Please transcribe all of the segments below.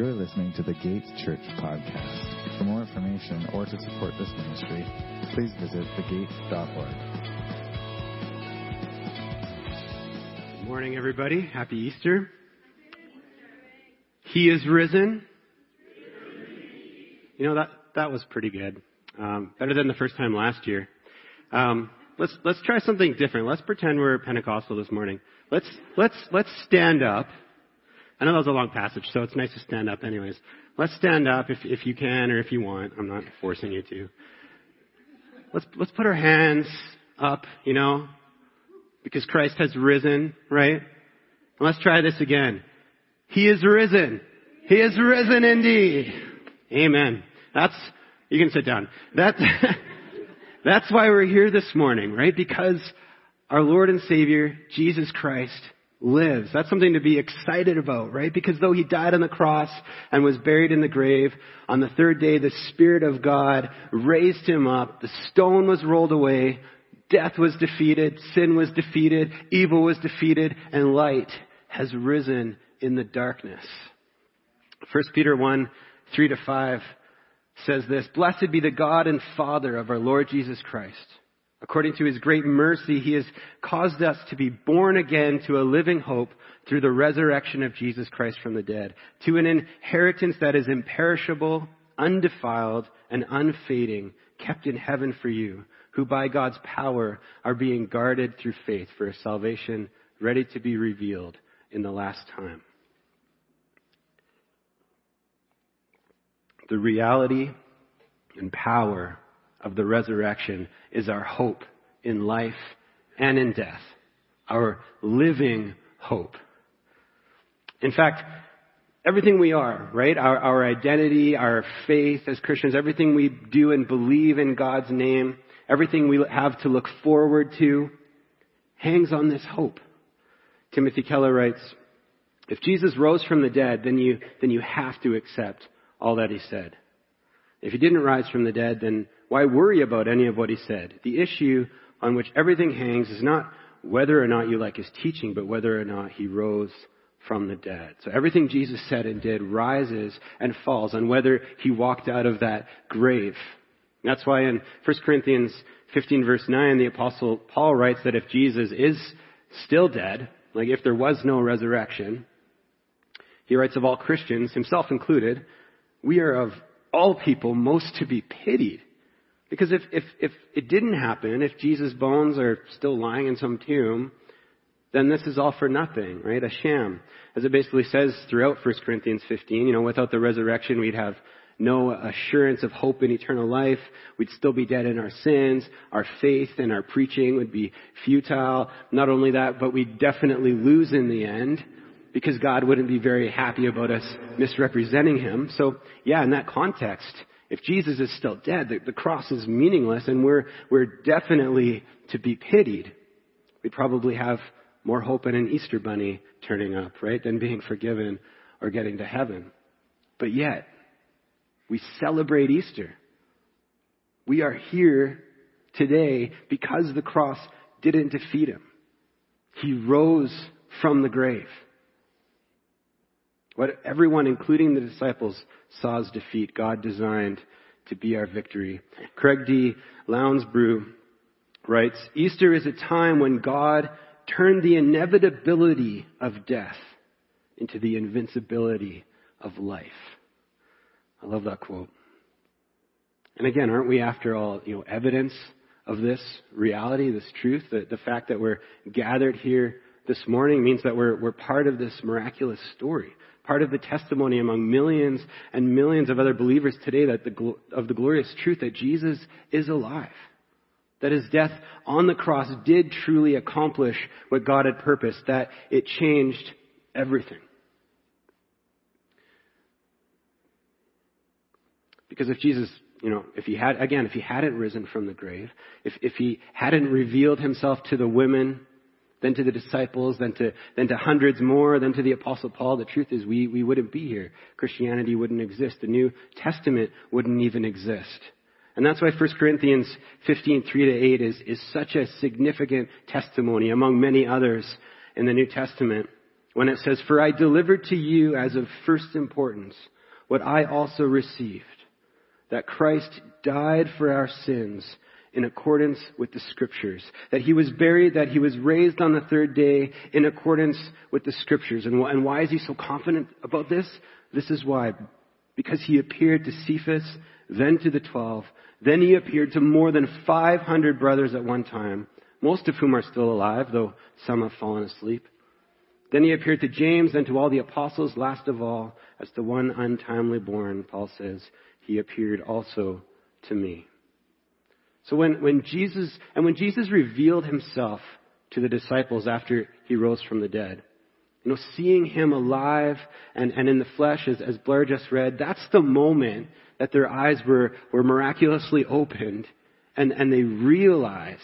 You're listening to the Gates Church podcast. For more information or to support this ministry, please visit thegate.org. Good morning, everybody. Happy Easter. He is risen. You know that that was pretty good. Um, better than the first time last year. Um, let's let's try something different. Let's pretend we're Pentecostal this morning. Let's let's let's stand up. I know that was a long passage, so it's nice to stand up anyways. Let's stand up if, if you can or if you want. I'm not forcing you to. Let's, let's put our hands up, you know, because Christ has risen, right? And let's try this again. He is risen. He is risen indeed. Amen. That's, you can sit down. That, that's why we're here this morning, right? Because our Lord and Savior, Jesus Christ, lives. That's something to be excited about, right? Because though he died on the cross and was buried in the grave, on the third day the Spirit of God raised him up, the stone was rolled away, death was defeated, sin was defeated, evil was defeated, and light has risen in the darkness. 1 Peter 1, 3 to 5 says this, Blessed be the God and Father of our Lord Jesus Christ According to his great mercy, he has caused us to be born again to a living hope through the resurrection of Jesus Christ from the dead, to an inheritance that is imperishable, undefiled, and unfading, kept in heaven for you, who by God's power are being guarded through faith for a salvation ready to be revealed in the last time. The reality and power of the resurrection is our hope in life and in death. Our living hope. In fact, everything we are, right? Our, our identity, our faith as Christians, everything we do and believe in God's name, everything we have to look forward to hangs on this hope. Timothy Keller writes, if Jesus rose from the dead, then you, then you have to accept all that he said. If he didn't rise from the dead, then why worry about any of what he said? The issue on which everything hangs is not whether or not you like his teaching, but whether or not he rose from the dead. So everything Jesus said and did rises and falls on whether he walked out of that grave. That's why in 1 Corinthians 15 verse 9, the apostle Paul writes that if Jesus is still dead, like if there was no resurrection, he writes of all Christians, himself included, we are of all people most to be pitied. Because if, if, if it didn't happen, if Jesus' bones are still lying in some tomb, then this is all for nothing, right? A sham. As it basically says throughout 1 Corinthians 15, you know, without the resurrection, we'd have no assurance of hope in eternal life. We'd still be dead in our sins. Our faith and our preaching would be futile. Not only that, but we'd definitely lose in the end because God wouldn't be very happy about us misrepresenting Him. So, yeah, in that context, if Jesus is still dead, the, the cross is meaningless and we're, we're definitely to be pitied. We probably have more hope in an Easter bunny turning up, right, than being forgiven or getting to heaven. But yet, we celebrate Easter. We are here today because the cross didn't defeat him. He rose from the grave. What everyone, including the disciples, saw as defeat, God designed to be our victory. Craig D. Lounsbrough writes, Easter is a time when God turned the inevitability of death into the invincibility of life. I love that quote. And again, aren't we after all, you know, evidence of this reality, this truth, the fact that we're gathered here this morning means that we're, we're part of this miraculous story part of the testimony among millions and millions of other believers today that the, of the glorious truth that Jesus is alive. That his death on the cross did truly accomplish what God had purposed, that it changed everything. Because if Jesus, you know, if he had, again, if he hadn't risen from the grave, if, if he hadn't revealed himself to the women then to the disciples, then to, then to hundreds more, then to the apostle Paul. The truth is we, we wouldn't be here. Christianity wouldn't exist. The New Testament wouldn't even exist. And that's why 1 Corinthians 15, 3 to 8 is, is such a significant testimony among many others in the New Testament. when it says, For I delivered to you as of first importance what I also received, that Christ died for our sins in accordance with the scriptures, that he was buried, that he was raised on the third day in accordance with the scriptures. And, and why is he so confident about this? This is why. Because he appeared to Cephas, then to the twelve, then he appeared to more than 500 brothers at one time, most of whom are still alive, though some have fallen asleep. Then he appeared to James, then to all the apostles, last of all, as the one untimely born, Paul says, he appeared also to me. So when, when Jesus, and when Jesus revealed himself to the disciples after he rose from the dead, you know, seeing him alive and, and in the flesh, as, as Blair just read, that's the moment that their eyes were, were miraculously opened and, and they realized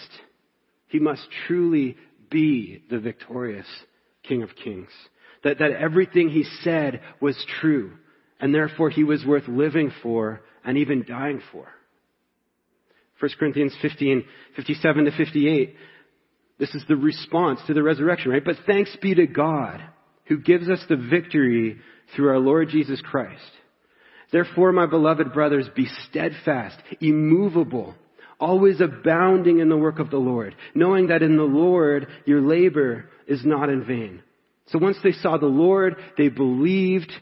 he must truly be the victorious King of Kings. That, that everything he said was true and therefore he was worth living for and even dying for. 1 Corinthians 15, 57 to 58. This is the response to the resurrection, right? But thanks be to God who gives us the victory through our Lord Jesus Christ. Therefore, my beloved brothers, be steadfast, immovable, always abounding in the work of the Lord, knowing that in the Lord your labor is not in vain. So once they saw the Lord, they believed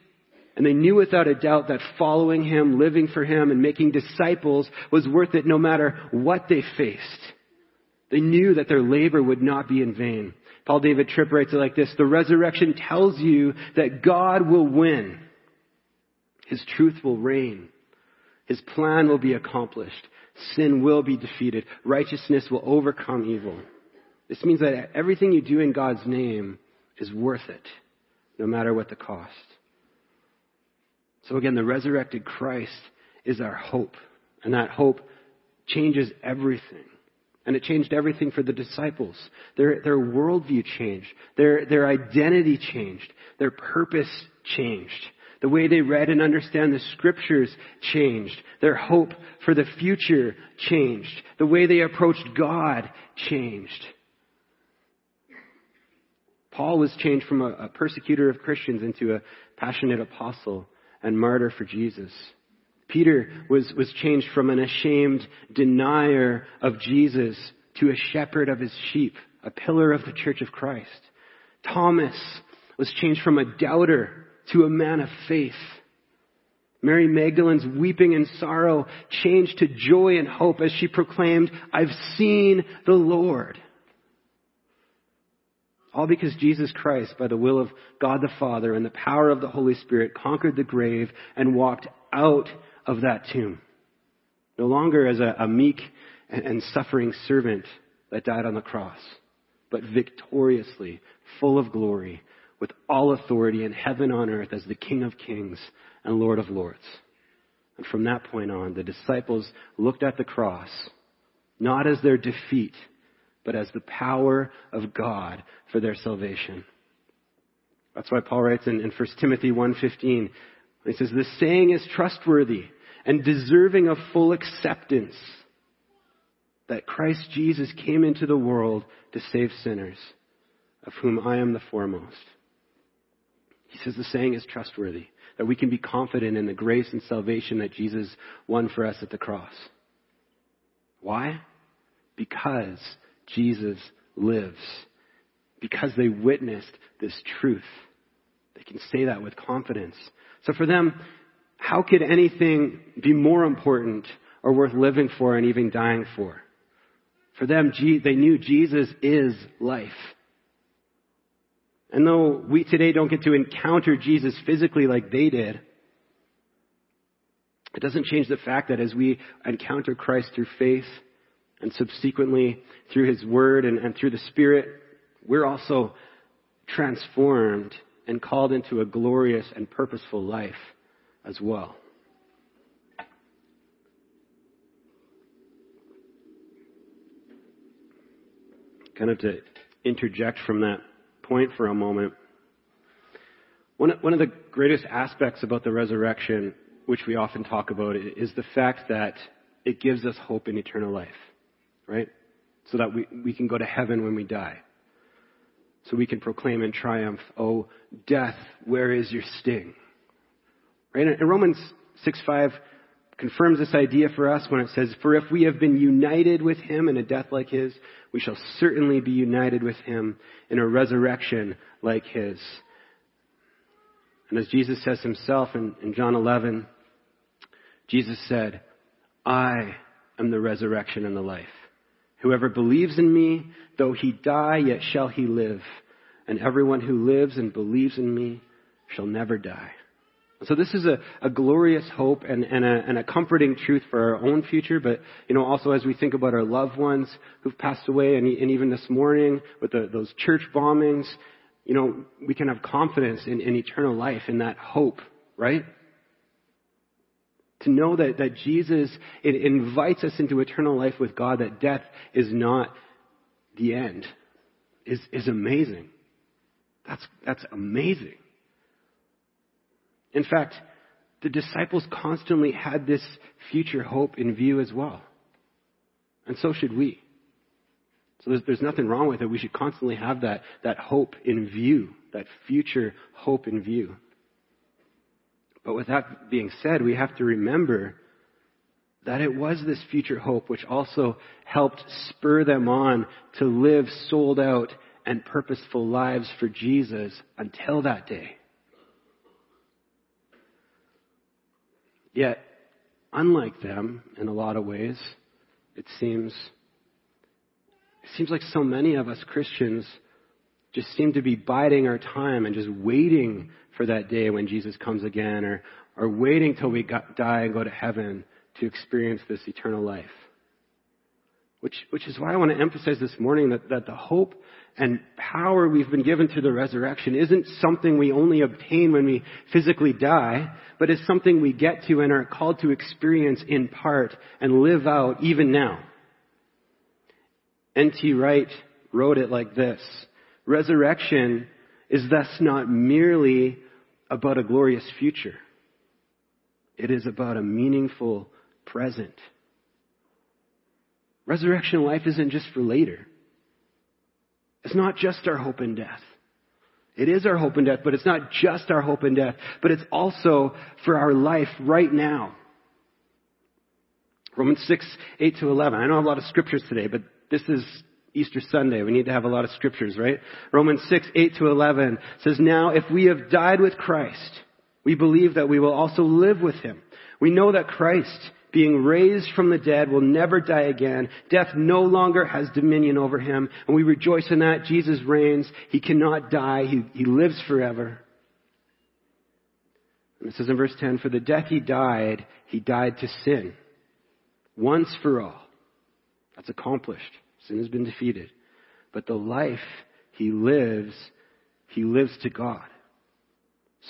and they knew without a doubt that following him, living for him, and making disciples was worth it no matter what they faced. They knew that their labor would not be in vain. Paul David Tripp writes it like this, the resurrection tells you that God will win. His truth will reign. His plan will be accomplished. Sin will be defeated. Righteousness will overcome evil. This means that everything you do in God's name is worth it, no matter what the cost. So again, the resurrected Christ is our hope. And that hope changes everything. And it changed everything for the disciples. Their, their worldview changed. Their, their identity changed. Their purpose changed. The way they read and understand the scriptures changed. Their hope for the future changed. The way they approached God changed. Paul was changed from a, a persecutor of Christians into a passionate apostle and martyr for Jesus. Peter was, was changed from an ashamed denier of Jesus to a shepherd of his sheep, a pillar of the church of Christ. Thomas was changed from a doubter to a man of faith. Mary Magdalene's weeping and sorrow changed to joy and hope as she proclaimed, I've seen the Lord. All because Jesus Christ, by the will of God the Father and the power of the Holy Spirit, conquered the grave and walked out of that tomb. No longer as a, a meek and, and suffering servant that died on the cross, but victoriously, full of glory, with all authority in heaven on earth as the King of kings and Lord of lords. And from that point on, the disciples looked at the cross not as their defeat, but as the power of God for their salvation. That's why Paul writes in, in 1 Timothy 1.15, he says, the saying is trustworthy and deserving of full acceptance that Christ Jesus came into the world to save sinners, of whom I am the foremost. He says the saying is trustworthy, that we can be confident in the grace and salvation that Jesus won for us at the cross. Why? Because Jesus lives. Because they witnessed this truth. They can say that with confidence. So for them, how could anything be more important or worth living for and even dying for? For them, they knew Jesus is life. And though we today don't get to encounter Jesus physically like they did, it doesn't change the fact that as we encounter Christ through faith, and subsequently through His Word and, and through the Spirit, we're also transformed and called into a glorious and purposeful life as well. Kind of to interject from that point for a moment. One, one of the greatest aspects about the resurrection, which we often talk about, is the fact that it gives us hope in eternal life right? So that we, we can go to heaven when we die. so we can proclaim in triumph, Oh, death, where is your sting? Right? And Romans 6 5 confirms this idea for us when it says, For if we have been united with him in a death like his, we shall certainly be united with him in a resurrection like his. And as Jesus says himself in, in John 11, Jesus said, I am the resurrection and the life. Whoever believes in me, though he die, yet shall he live. And everyone who lives and believes in me shall never die. So this is a, a glorious hope and, and, a, and, a, comforting truth for our own future, but you know also as we think about our loved ones who've passed away, and, and even this morning with the, those church bombings, you know we can have confidence in, in eternal life, in that hope, right? To know that, that Jesus it invites us into eternal life with God, that death is not the end, is, is amazing. That's, that's amazing. In fact, the disciples constantly had this future hope in view as well. And so should we. So there's, there's nothing wrong with it. We should constantly have that, that hope in view, that future hope in view. But with that being said, we have to remember that it was this future hope which also helped spur them on to live sold out and purposeful lives for Jesus until that day. Yet, unlike them in a lot of ways, it seems, it seems like so many of us Christians just seem to be biding our time and just waiting for that day when Jesus comes again or, or waiting till we got, die and go to heaven to experience this eternal life. Which, which is why I want to emphasize this morning that, that the hope and power we've been given through the resurrection isn't something we only obtain when we physically die, but is something we get to and are called to experience in part and live out even now. N.T. Wright wrote it like this. Resurrection is thus not merely about a glorious future. It is about a meaningful present. Resurrection life isn't just for later. It's not just our hope in death. It is our hope in death, but it's not just our hope in death, but it's also for our life right now. Romans 6, 8 to 11. I know I have a lot of scriptures today, but this is Easter Sunday. We need to have a lot of scriptures, right? Romans 6, 8 to 11 says, Now if we have died with Christ, we believe that we will also live with him. We know that Christ, being raised from the dead, will never die again. Death no longer has dominion over him. And we rejoice in that. Jesus reigns. He cannot die. He, he lives forever. And it says in verse 10, For the death he died, he died to sin. Once for all. That's accomplished. Sin has been defeated. But the life he lives, he lives to God.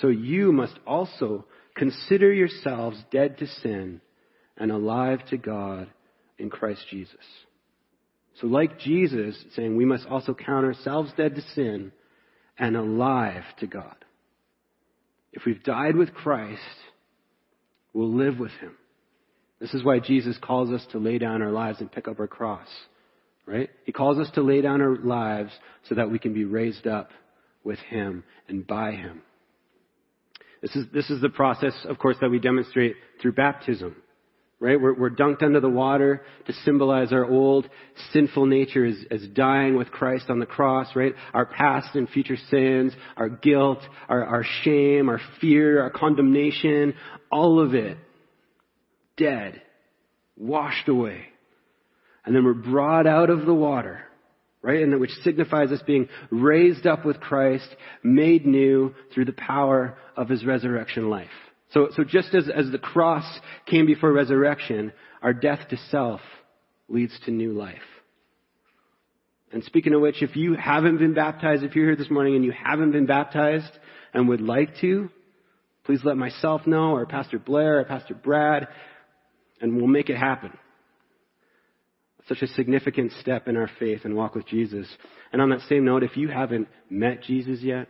So you must also consider yourselves dead to sin and alive to God in Christ Jesus. So like Jesus saying we must also count ourselves dead to sin and alive to God. If we've died with Christ, we'll live with Him. This is why Jesus calls us to lay down our lives and pick up our cross. Right? He calls us to lay down our lives so that we can be raised up with Him and by Him. This is, this is the process, of course, that we demonstrate through baptism right? We're, we're, dunked under the water to symbolize our old sinful nature as, as, dying with Christ on the cross, right? Our past and future sins, our guilt, our, our shame, our fear, our condemnation, all of it dead, washed away. And then we're brought out of the water, right? And which signifies us being raised up with Christ, made new through the power of his resurrection life. So, so just as, as the cross came before resurrection, our death to self leads to new life. And speaking of which, if you haven't been baptized, if you're here this morning and you haven't been baptized and would like to, please let myself know or Pastor Blair or Pastor Brad and we'll make it happen. Such a significant step in our faith and walk with Jesus. And on that same note, if you haven't met Jesus yet,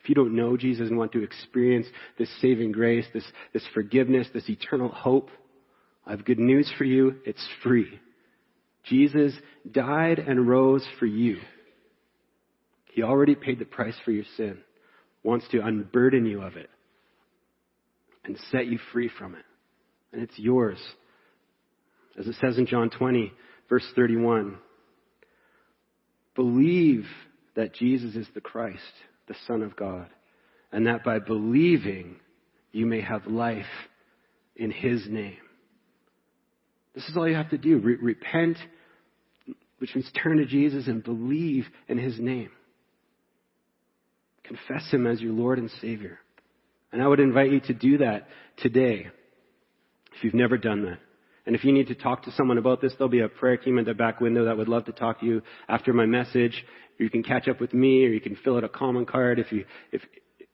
if you don't know Jesus and want to experience this saving grace, this, this forgiveness, this eternal hope, I have good news for you. It's free. Jesus died and rose for you. He already paid the price for your sin, wants to unburden you of it and set you free from it. And it's yours. As it says in John 20, verse 31, believe that Jesus is the Christ, the Son of God, and that by believing you may have life in His name. This is all you have to do. Re- repent, which means turn to Jesus and believe in His name. Confess Him as your Lord and Savior. And I would invite you to do that today if you've never done that. And if you need to talk to someone about this, there'll be a prayer team at the back window that would love to talk to you after my message. You can catch up with me or you can fill out a comment card if you, if,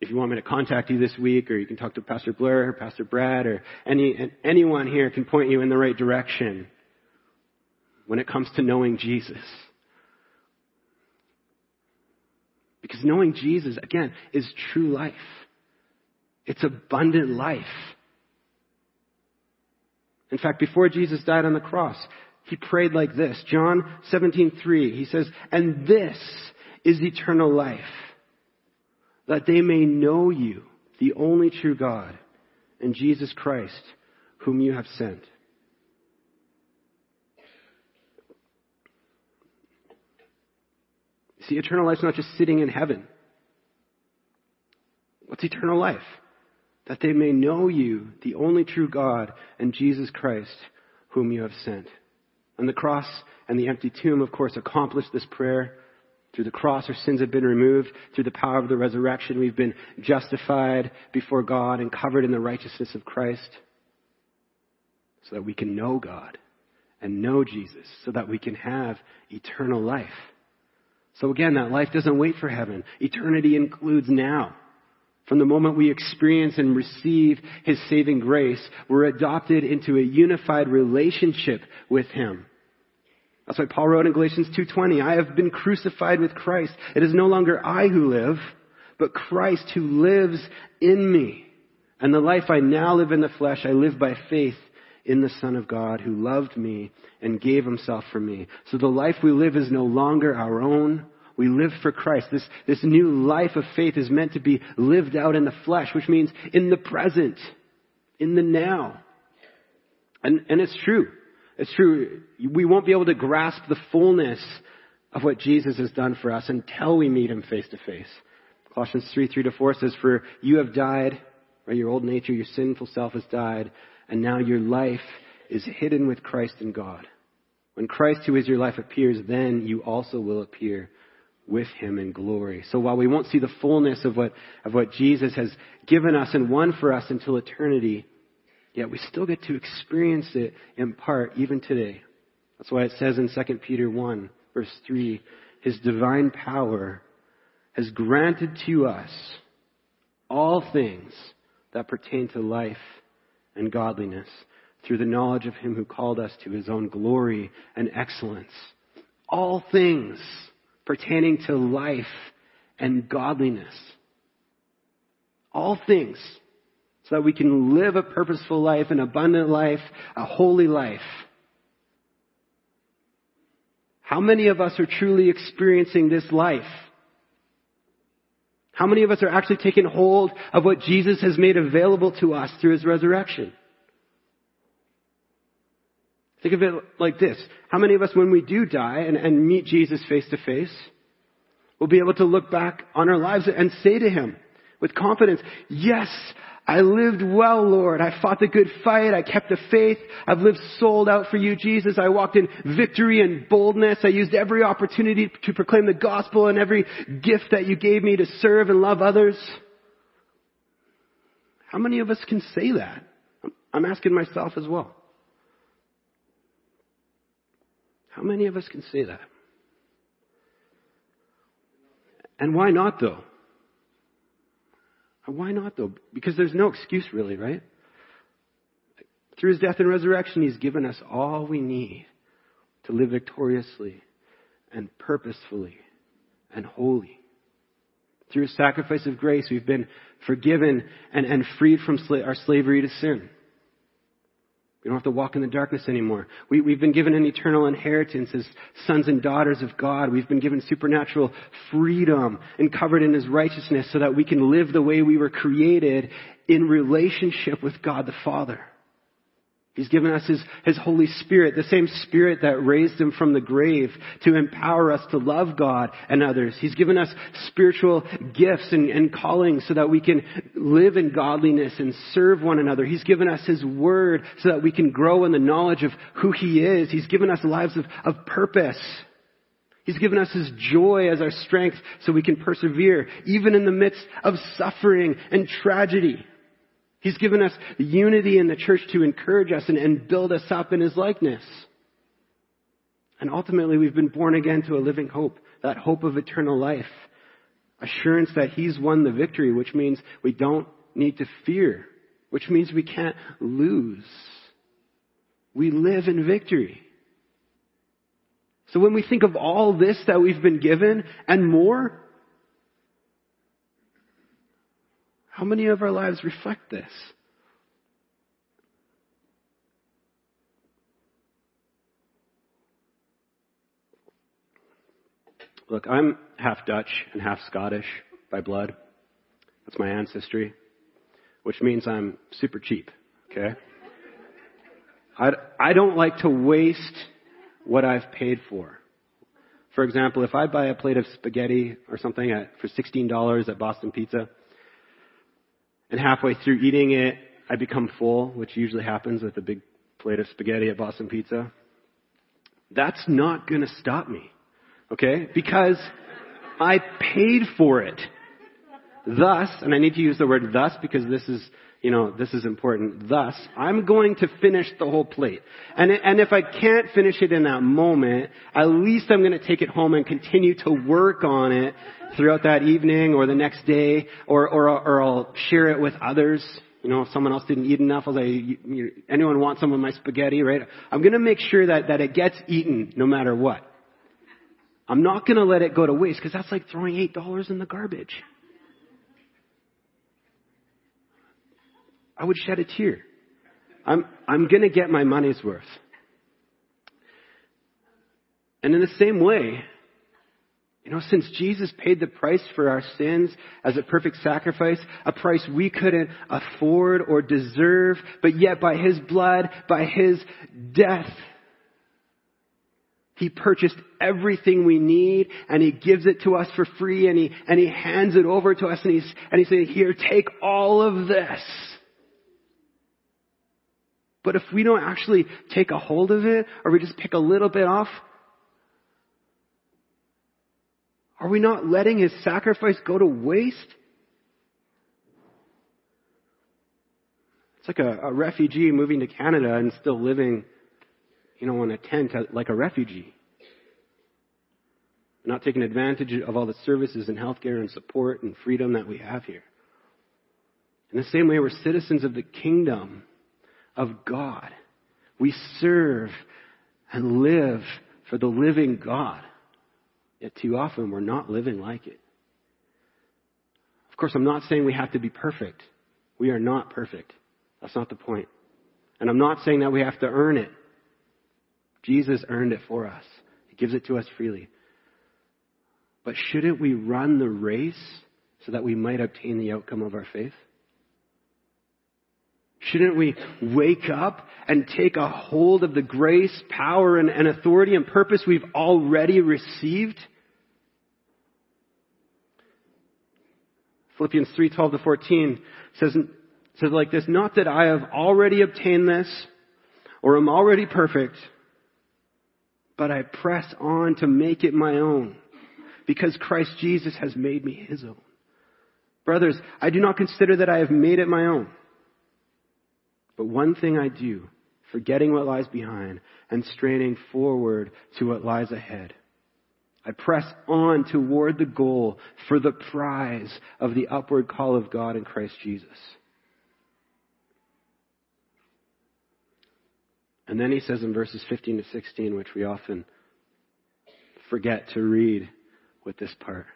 if you want me to contact you this week or you can talk to Pastor Blair or Pastor Brad or any, anyone here can point you in the right direction when it comes to knowing Jesus. Because knowing Jesus, again, is true life. It's abundant life. In fact, before Jesus died on the cross, he prayed like this. John 17:3. He says, "And this is eternal life, that they may know you, the only true God, and Jesus Christ, whom you have sent." See, eternal life's not just sitting in heaven. What's eternal life? That they may know you, the only true God, and Jesus Christ, whom you have sent. And the cross and the empty tomb, of course, accomplished this prayer. Through the cross, our sins have been removed. Through the power of the resurrection, we've been justified before God and covered in the righteousness of Christ. So that we can know God and know Jesus, so that we can have eternal life. So again, that life doesn't wait for heaven. Eternity includes now. From the moment we experience and receive His saving grace, we're adopted into a unified relationship with Him. That's why Paul wrote in Galatians 2.20, I have been crucified with Christ. It is no longer I who live, but Christ who lives in me. And the life I now live in the flesh, I live by faith in the Son of God who loved me and gave himself for me. So the life we live is no longer our own, we live for Christ. This, this new life of faith is meant to be lived out in the flesh, which means in the present, in the now. And, and it's true. It's true. We won't be able to grasp the fullness of what Jesus has done for us until we meet Him face to face. Colossians 3, 3 to 4 says, For you have died, right? Your old nature, your sinful self has died, and now your life is hidden with Christ in God. When Christ, who is your life, appears, then you also will appear with him in glory. So while we won't see the fullness of what, of what Jesus has given us and won for us until eternity, yet we still get to experience it in part even today. That's why it says in 2 Peter 1 verse 3, His divine power has granted to us all things that pertain to life and godliness through the knowledge of Him who called us to His own glory and excellence. All things pertaining to life and godliness. All things so that we can live a purposeful life, an abundant life, a holy life. How many of us are truly experiencing this life? How many of us are actually taking hold of what Jesus has made available to us through his resurrection? Think of it like this. How many of us, when we do die and, and meet Jesus face to face, will be able to look back on our lives and say to Him with confidence, yes, I lived well, Lord. I fought the good fight. I kept the faith. I've lived sold out for you, Jesus. I walked in victory and boldness. I used every opportunity to proclaim the gospel and every gift that you gave me to serve and love others. How many of us can say that? I'm asking myself as well. How many of us can say that? And why not though? Why not though? Because there's no excuse really, right? Through his death and resurrection, he's given us all we need to live victoriously and purposefully and holy. Through his sacrifice of grace, we've been forgiven and, and freed from sla- our slavery to sin. We don't have to walk in the darkness anymore. We, we've been given an eternal inheritance as sons and daughters of God. We've been given supernatural freedom and covered in His righteousness so that we can live the way we were created in relationship with God the Father. He's given us his, his Holy Spirit, the same Spirit that raised him from the grave to empower us to love God and others. He's given us spiritual gifts and, and callings so that we can live in godliness and serve one another. He's given us his word so that we can grow in the knowledge of who he is. He's given us lives of, of purpose. He's given us His joy as our strength so we can persevere, even in the midst of suffering and tragedy. He's given us unity in the church to encourage us and, and build us up in His likeness. And ultimately, we've been born again to a living hope, that hope of eternal life. Assurance that He's won the victory, which means we don't need to fear, which means we can't lose. We live in victory. So when we think of all this that we've been given and more, How many of our lives reflect this? Look, I'm half Dutch and half Scottish by blood. That's my ancestry, which means I'm super cheap, okay? I, I don't like to waste what I've paid for. For example, if I buy a plate of spaghetti or something at, for $16 at Boston Pizza, and halfway through eating it, I become full, which usually happens with a big plate of spaghetti at Boston Pizza. That's not gonna stop me. Okay? Because I paid for it. Thus, and I need to use the word thus because this is, you know, this is important. Thus, I'm going to finish the whole plate. And, and if I can't finish it in that moment, at least I'm going to take it home and continue to work on it throughout that evening or the next day, or, or, or I'll share it with others. You know, if someone else didn't eat enough, I'll say, anyone want some of my spaghetti, right? I'm going to make sure that, that it gets eaten no matter what. I'm not going to let it go to waste because that's like throwing $8 in the garbage. I would shed a tear. I'm, I'm going to get my money's worth. And in the same way, you know, since Jesus paid the price for our sins as a perfect sacrifice, a price we couldn't afford or deserve, but yet by His blood, by His death, He purchased everything we need and He gives it to us for free and He, and He hands it over to us and He's, and He's saying, here, take all of this. But if we don't actually take a hold of it, or we just pick a little bit off, are we not letting his sacrifice go to waste? It's like a, a refugee moving to Canada and still living, you know, in a tent like a refugee. Not taking advantage of all the services and healthcare and support and freedom that we have here. In the same way, we're citizens of the kingdom of God. We serve and live for the living God. Yet too often we're not living like it. Of course, I'm not saying we have to be perfect. We are not perfect. That's not the point. And I'm not saying that we have to earn it. Jesus earned it for us. He gives it to us freely. But shouldn't we run the race so that we might obtain the outcome of our faith? Shouldn't we wake up and take a hold of the grace, power, and, and authority and purpose we've already received? Philippians 3, 12 to 14 says, says like this, not that I have already obtained this or am already perfect, but I press on to make it my own because Christ Jesus has made me his own. Brothers, I do not consider that I have made it my own. But one thing I do, forgetting what lies behind and straining forward to what lies ahead. I press on toward the goal for the prize of the upward call of God in Christ Jesus. And then he says in verses 15 to 16, which we often forget to read with this part.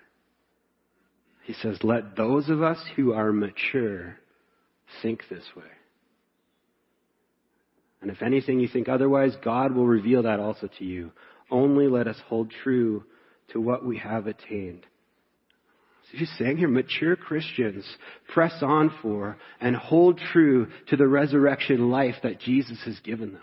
He says, Let those of us who are mature think this way. And if anything you think otherwise, God will reveal that also to you. Only let us hold true to what we have attained. So he's saying here, mature Christians press on for and hold true to the resurrection life that Jesus has given them.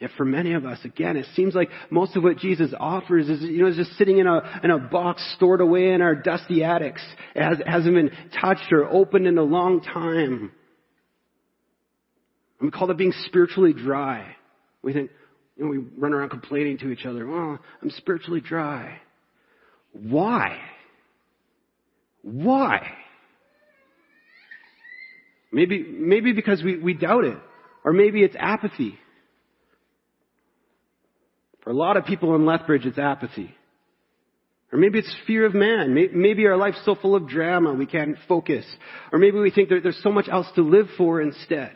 Yet for many of us, again, it seems like most of what Jesus offers is, you know, is just sitting in a, in a box stored away in our dusty attics. It, has, hasn't been touched or opened in a long time. And we call that being spiritually dry. We think, you know, we run around complaining to each other, oh, I'm spiritually dry. Why? Why? Maybe, maybe because we, we doubt it. Or maybe it's apathy. For a lot of people in Lethbridge, it's apathy. Or maybe it's fear of man. Maybe our life's so full of drama we can't focus. Or maybe we think that there's so much else to live for instead.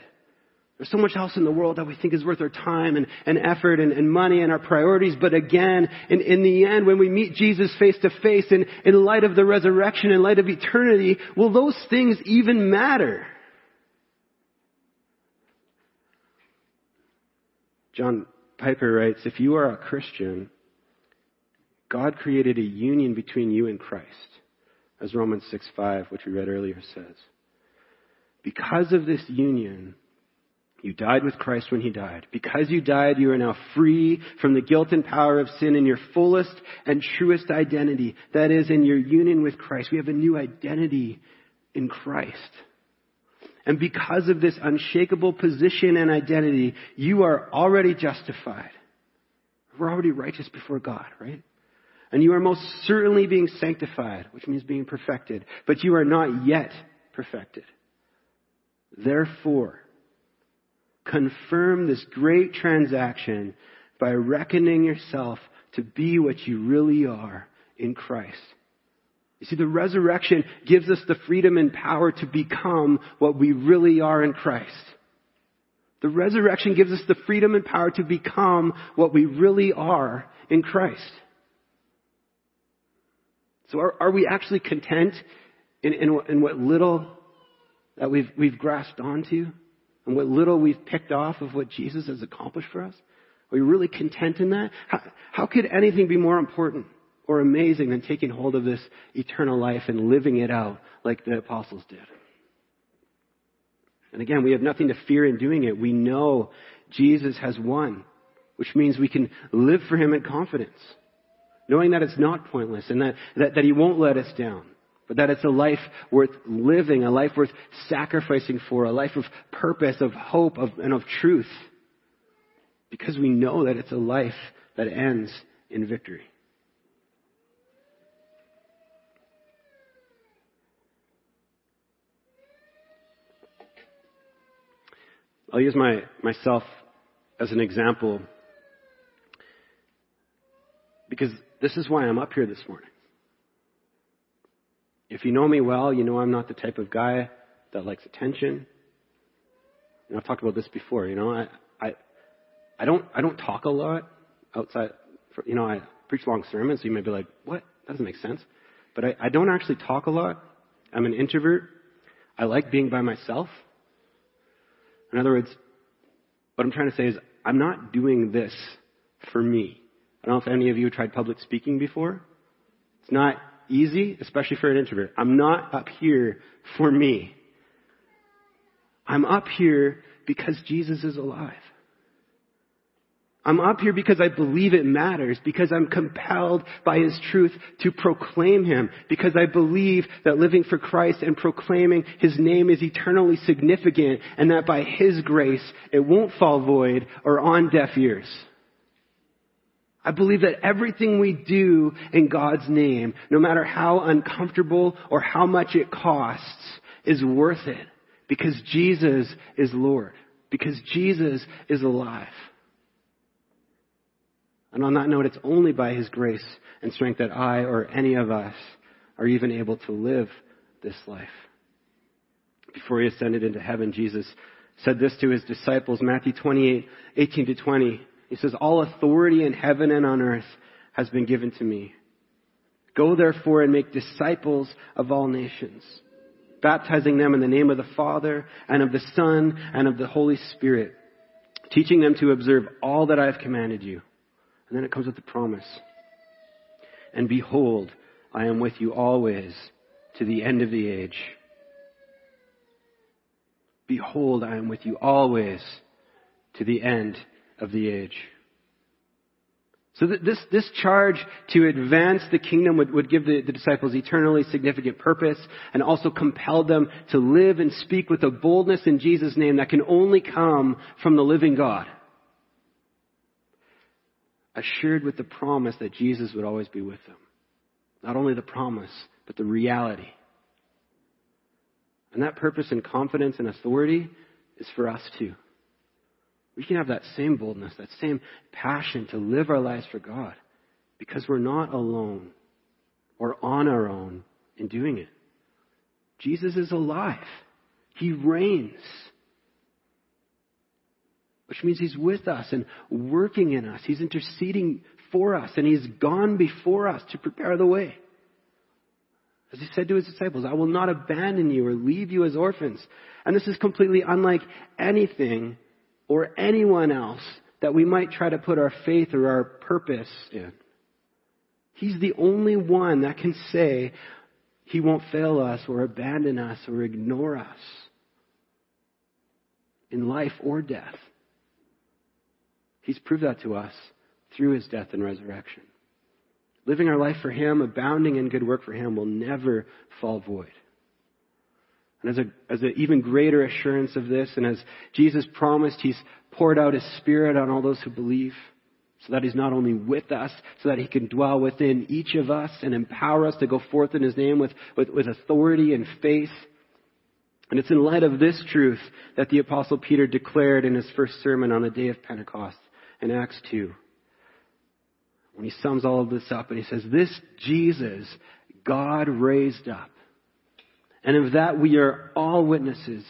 There's so much else in the world that we think is worth our time and, and effort and, and money and our priorities. But again, in, in the end, when we meet Jesus face to face in, in light of the resurrection, in light of eternity, will those things even matter? John Piper writes, if you are a Christian, God created a union between you and Christ, as Romans 6 5, which we read earlier, says. Because of this union, you died with Christ when he died. Because you died, you are now free from the guilt and power of sin in your fullest and truest identity. That is, in your union with Christ. We have a new identity in Christ. And because of this unshakable position and identity, you are already justified. We're already righteous before God, right? And you are most certainly being sanctified, which means being perfected, but you are not yet perfected. Therefore, confirm this great transaction by reckoning yourself to be what you really are in Christ. You see, the resurrection gives us the freedom and power to become what we really are in Christ. The resurrection gives us the freedom and power to become what we really are in Christ. So are, are we actually content in, in, in, what little that we've, we've grasped onto and what little we've picked off of what Jesus has accomplished for us? Are we really content in that? How, how could anything be more important? or amazing than taking hold of this eternal life and living it out like the apostles did. And again, we have nothing to fear in doing it. We know Jesus has won, which means we can live for Him in confidence, knowing that it's not pointless and that, that, that He won't let us down, but that it's a life worth living, a life worth sacrificing for, a life of purpose, of hope, of, and of truth, because we know that it's a life that ends in victory. I'll use my, myself as an example because this is why I'm up here this morning. If you know me well, you know I'm not the type of guy that likes attention. And I've talked about this before. You know, I, I, I don't, I don't talk a lot outside. For, you know, I preach long sermons, so you may be like, "What? That doesn't make sense." But I, I don't actually talk a lot. I'm an introvert. I like being by myself. In other words, what I'm trying to say is I'm not doing this for me. I don't know if any of you tried public speaking before. It's not easy, especially for an introvert. I'm not up here for me. I'm up here because Jesus is alive. I'm up here because I believe it matters, because I'm compelled by His truth to proclaim Him, because I believe that living for Christ and proclaiming His name is eternally significant, and that by His grace it won't fall void or on deaf ears. I believe that everything we do in God's name, no matter how uncomfortable or how much it costs, is worth it, because Jesus is Lord, because Jesus is alive. And on that note, it's only by His grace and strength that I or any of us are even able to live this life. Before He ascended into heaven, Jesus said this to His disciples, Matthew 28, 18 to 20. He says, All authority in heaven and on earth has been given to me. Go therefore and make disciples of all nations baptizing them in the name of the Father and of the Son and of the Holy Spirit, teaching them to observe all that I have commanded you. And then it comes with the promise. And behold, I am with you always to the end of the age. Behold, I am with you always to the end of the age. So this, this charge to advance the kingdom would, would give the, the disciples eternally significant purpose and also compel them to live and speak with a boldness in Jesus' name that can only come from the living God. Assured with the promise that Jesus would always be with them. Not only the promise, but the reality. And that purpose and confidence and authority is for us too. We can have that same boldness, that same passion to live our lives for God because we're not alone or on our own in doing it. Jesus is alive. He reigns. Which means He's with us and working in us. He's interceding for us and He's gone before us to prepare the way. As He said to His disciples, I will not abandon you or leave you as orphans. And this is completely unlike anything or anyone else that we might try to put our faith or our purpose in. He's the only one that can say he won't fail us or abandon us or ignore us in life or death. He's proved that to us through his death and resurrection. Living our life for him, abounding in good work for him, will never fall void. And as a, as an even greater assurance of this, and as Jesus promised, He's poured out His Spirit on all those who believe, so that He's not only with us, so that He can dwell within each of us and empower us to go forth in His name with, with, with authority and faith. And it's in light of this truth that the Apostle Peter declared in his first sermon on the day of Pentecost in Acts 2. When he sums all of this up and he says, This Jesus God raised up and of that we are all witnesses.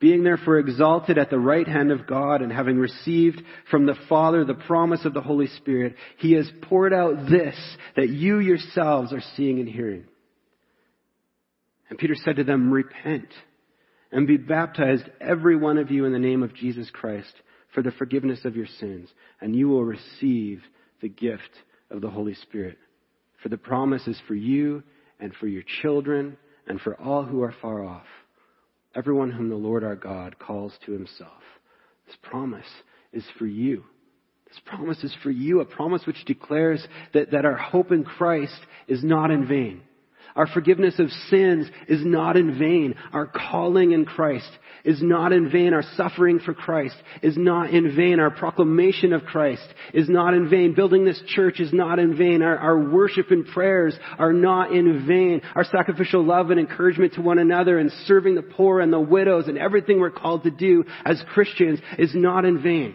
Being therefore exalted at the right hand of God and having received from the Father the promise of the Holy Spirit, He has poured out this that you yourselves are seeing and hearing. And Peter said to them, Repent and be baptized, every one of you, in the name of Jesus Christ for the forgiveness of your sins, and you will receive the gift of the Holy Spirit. For the promise is for you and for your children and for all who are far off, everyone whom the Lord our God calls to himself. This promise is for you. This promise is for you, a promise which declares that, that our hope in Christ is not in vain. Our forgiveness of sins is not in vain. Our calling in Christ is not in vain. Our suffering for Christ is not in vain. Our proclamation of Christ is not in vain. Building this church is not in vain. Our, our worship and prayers are not in vain. Our sacrificial love and encouragement to one another and serving the poor and the widows and everything we're called to do as Christians is not in vain.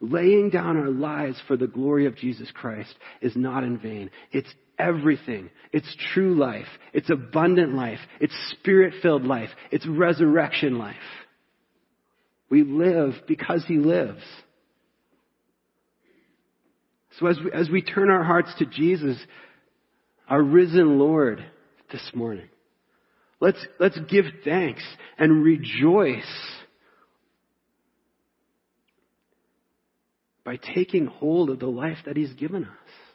Laying down our lives for the glory of Jesus Christ is not in vain. It's everything. It's true life. It's abundant life. It's spirit filled life. It's resurrection life. We live because He lives. So as we, as we turn our hearts to Jesus, our risen Lord, this morning, let's, let's give thanks and rejoice by taking hold of the life that He's given us.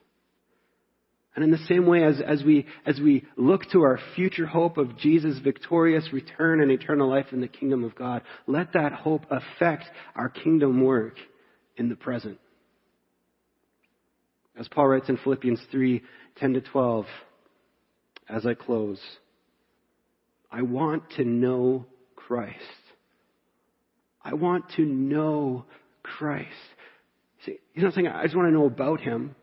And in the same way as, as, we, as we look to our future hope of Jesus' victorious return and eternal life in the kingdom of God, let that hope affect our kingdom work in the present. As Paul writes in Philippians 3 10 to 12, as I close, I want to know Christ. I want to know Christ. See, he's not saying, I just want to know about him.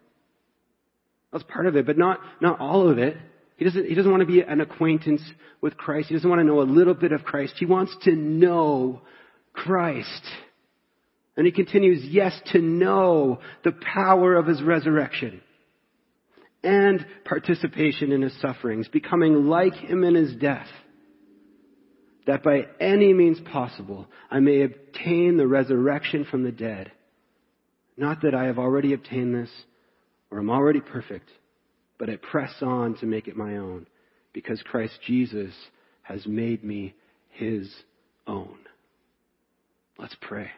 That's part of it, but not, not all of it. He doesn't, he doesn't want to be an acquaintance with Christ. He doesn't want to know a little bit of Christ. He wants to know Christ. And he continues, yes, to know the power of his resurrection and participation in his sufferings, becoming like him in his death, that by any means possible I may obtain the resurrection from the dead. Not that I have already obtained this or I'm already perfect, but I press on to make it my own because Christ Jesus has made me his own. Let's pray.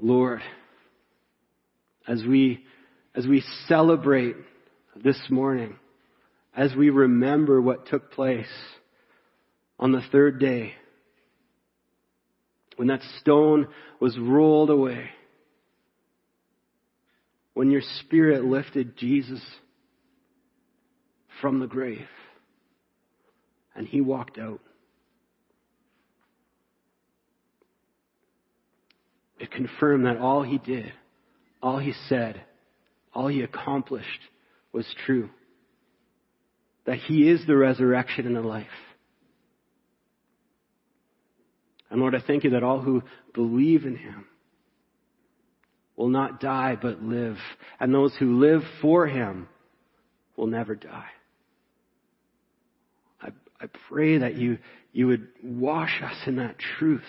Lord, as we, as we celebrate this morning, as we remember what took place on the third day, when that stone was rolled away, when your spirit lifted Jesus from the grave and he walked out. It confirmed that all he did, all he said, all he accomplished was true. That he is the resurrection and the life. And Lord, I thank you that all who believe in him will not die but live. And those who live for him will never die. I, I pray that you, you would wash us in that truth,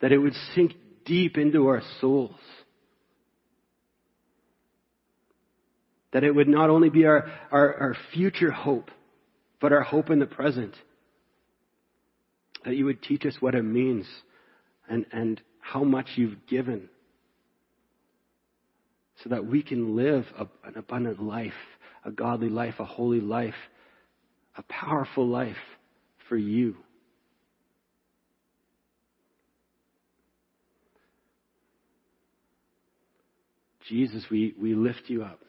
that it would sink deep into our souls. That it would not only be our, our, our future hope, but our hope in the present. That you would teach us what it means and, and how much you've given so that we can live a, an abundant life, a godly life, a holy life, a powerful life for you. Jesus, we, we lift you up.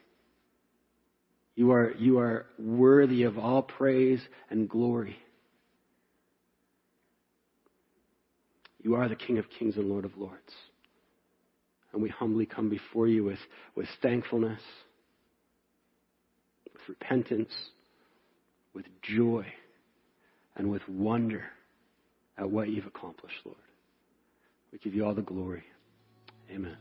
You are, you are worthy of all praise and glory. You are the King of kings and Lord of lords. And we humbly come before you with, with thankfulness, with repentance, with joy, and with wonder at what you've accomplished, Lord. We give you all the glory. Amen.